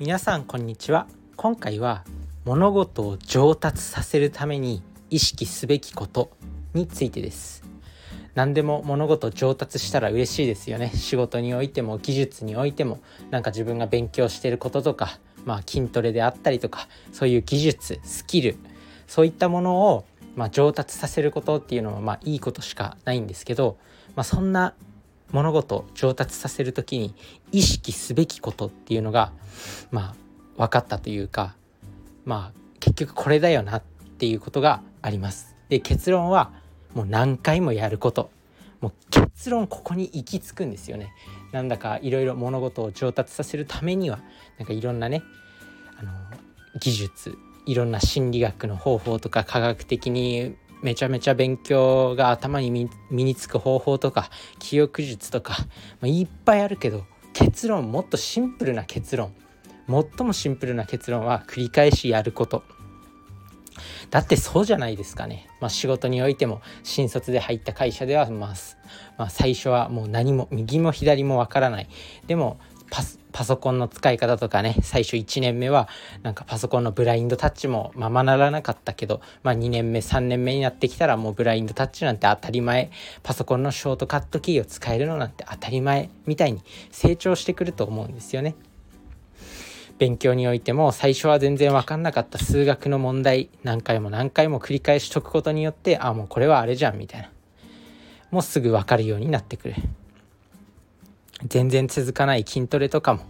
皆さんこんにちは。今回は物事を上達させるために意識すべきことについてです。何でも物事上達したら嬉しいですよね。仕事においても技術においてもなんか自分が勉強してることとかまあ筋トレであったりとかそういう技術スキルそういったものをまあ、上達させることっていうのはまあいいことしかないんですけど、まあ、そんな物事を上達させる時に意識すべきことっていうのがまあ分かったというかまあ結局これだよなっていうことがあります。で結論はもう何回もやることもう結論ここに行き着くんですよね。なんだかいろいろ物事を上達させるためにはなんかいろんなねあの技術いろんな心理学の方法とか科学的にめちゃめちゃ勉強が頭に身につく方法とか記憶術とか、まあ、いっぱいあるけど結論もっとシンプルな結論最もシンプルな結論は繰り返しやること。だってそうじゃないですかね、まあ、仕事においても新卒で入った会社ではまあ、まあ、最初はもう何も右も左もわからない。でもパパソコンの使い方とかね最初1年目はなんかパソコンのブラインドタッチもままならなかったけど、まあ、2年目3年目になってきたらもうブラインドタッチなんて当たり前パソコンのショートカットキーを使えるのなんて当たり前みたいに成長してくると思うんですよね。勉強においても最初は全然分かんなかった数学の問題何回も何回も繰り返し解くことによってあもうこれはあれじゃんみたいなもうすぐ分かるようになってくる。全然続かない筋トレとかも、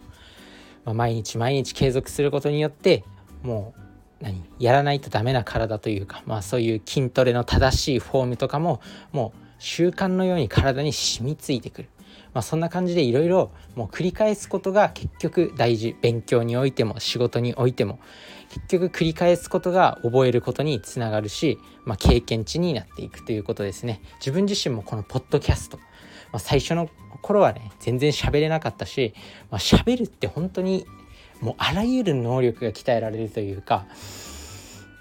まあ、毎日毎日継続することによってもう何やらないとダメな体というか、まあ、そういう筋トレの正しいフォームとかももう習慣のように体に染みついてくる、まあ、そんな感じでいろいろもう繰り返すことが結局大事。勉強においても仕事においても結局繰り返すことが覚えることにつながるし、まあ、経験値になっていくということですね。自分自身もこのポッドキャストまあ、最初の頃はね全然喋れなかったし、まあ、喋るって本当にもうあらゆる能力が鍛えられるというか、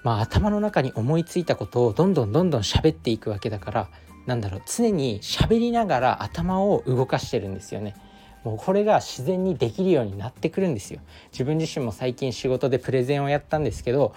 まあ、頭の中に思いついたことをどんどんどんどん喋っていくわけだからなんだろう常に喋りながら頭を動かしてるんですよね。もうこれが自然にできるようになってくるんですよ。自分自身も最近仕事でプレゼンをやったんですけど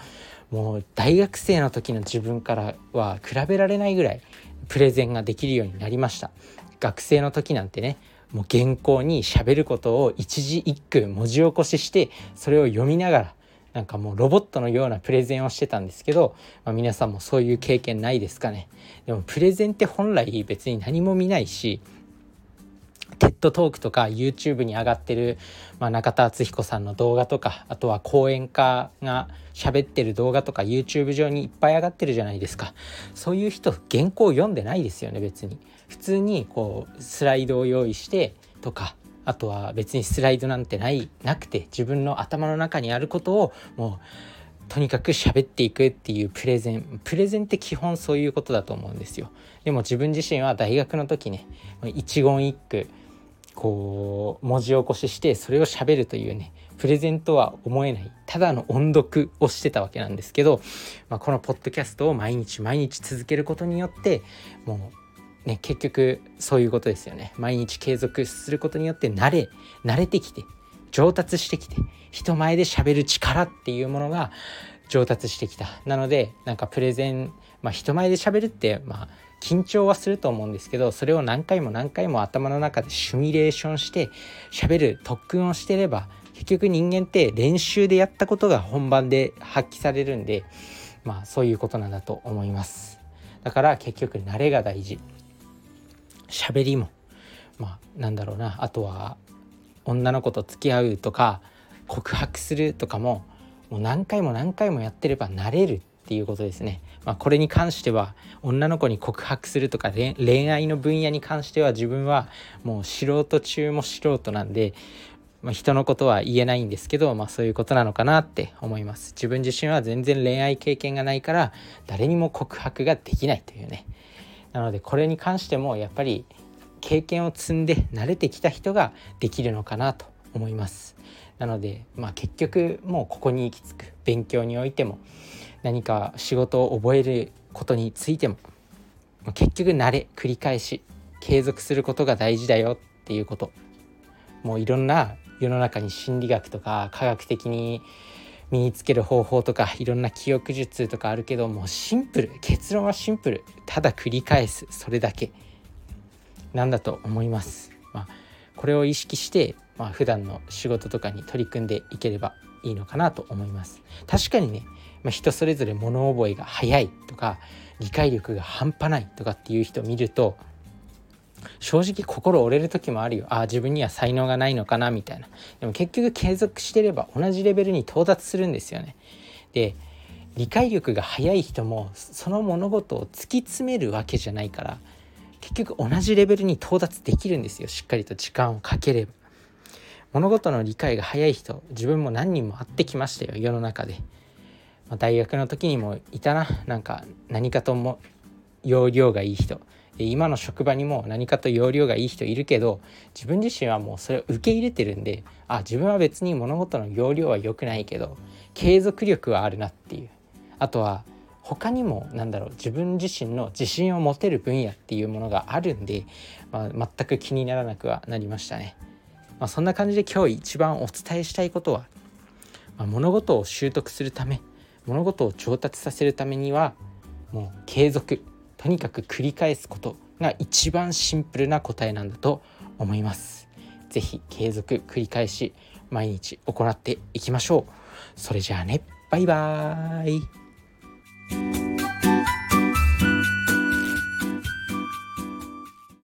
もう大学生の時の自分からは比べられないぐらいプレゼンができるようになりました。学生の時なんてねもう原稿にしゃべることを一字一句文字起こししてそれを読みながらなんかもうロボットのようなプレゼンをしてたんですけど、まあ、皆さんもそういう経験ないですかね。でもプレゼンって本来別に何も見ないしトークとか YouTube に上がってる、まあ、中田敦彦さんの動画とかあとは講演家が喋ってる動画とか YouTube 上にいっぱい上がってるじゃないですか。そういう人原稿読んでないですよね別に。普通にこうスライドを用意してとかあとは別にスライドなんてないなくて自分の頭の中にあることをもうとにかく喋っていくっていうプレゼン。プレゼンって基本そういうことだと思うんですよ。でも自分自身は大学の時ね一言一句こう文字起こししてそれを喋るというねプレゼントは思えないただの音読をしてたわけなんですけど、まあ、このポッドキャストを毎日毎日続けることによってもうね結局そういうことですよね。毎日継続することによって慣れ慣れてきて上達してきて人前で喋る力っていうものが上達してきた。なのでなんかプレゼンまあ人前で喋るってまあ緊張はすると思うんですけどそれを何回も何回も頭の中でシミュレーションして喋る特訓をしてれば結局人間って練習でやったことが本番で発揮されるんでまあそういうことなんだと思います。だから結局慣れが大事。喋りもまあなんだろうなあとは女の子と付き合うとか告白するとかももう何回も何回もやってれば慣れるっていうことですね。まあ、これに関しては女の子に告白するとか恋愛の分野に関しては自分はもう素人中も素人なんで、まあ、人のことは言えないんですけど、まあ、そういうことなのかなって思います。自分自身は全然恋愛経験がないから誰にも告白ができないというね。なのでこれに関してもやっぱり経験を積んで慣れてきた人ができるのかなと思います。なので、まあ、結局もうここに行き着く。勉強においても何か仕事を覚えることについても結局慣れ繰り返し継続することが大事だよっていうこと。もういろんな世の中に心理学とか科学的に身につける方法とかいろんな記憶術とかあるけどもうシンプル結論はシンプル。ただ繰り返すそれだけ。なんだと思います。まあ、これを意識して、まあ、普段の仕事とかに取り組んでいければいいのかなと思います。確かにね、まあ、人それぞれ物覚えが早いとか理解力が半端ないとかっていう人を見ると正直心折れる時もあるよ。ああ自分には才能がないのかなみたいな。でも結局継続してれば同じレベルに到達するんですよね。で理解力が早い人もその物事を突き詰めるわけじゃないから結局同じレベルに到達できるんですよ。しっかりと時間をかければ。物事の理解が早い人自分も何人も会ってきましたよ世の中で、まあ、大学の時にもいたな。なんか何かとも容量がいい人。今の職場にも何かと容量がいい人いるけど自分自身はもうそれを受け入れてるんであ自分は別に物事の容量は良くないけど継続力はあるなっていう。あとは他にもなんだろう自分自身の自信を持てる分野っていうものがあるんで、まあ、全く気にならなくはなりましたね。まあ、そんな感じで今日一番お伝えしたいことは、まあ、物事を習得するため物事を上達させるためにはもう継続とにかく繰り返すことが一番シンプルな答えなんだと思います。是非継続繰り返し毎日行っていきましょう。それじゃあねバイバーイ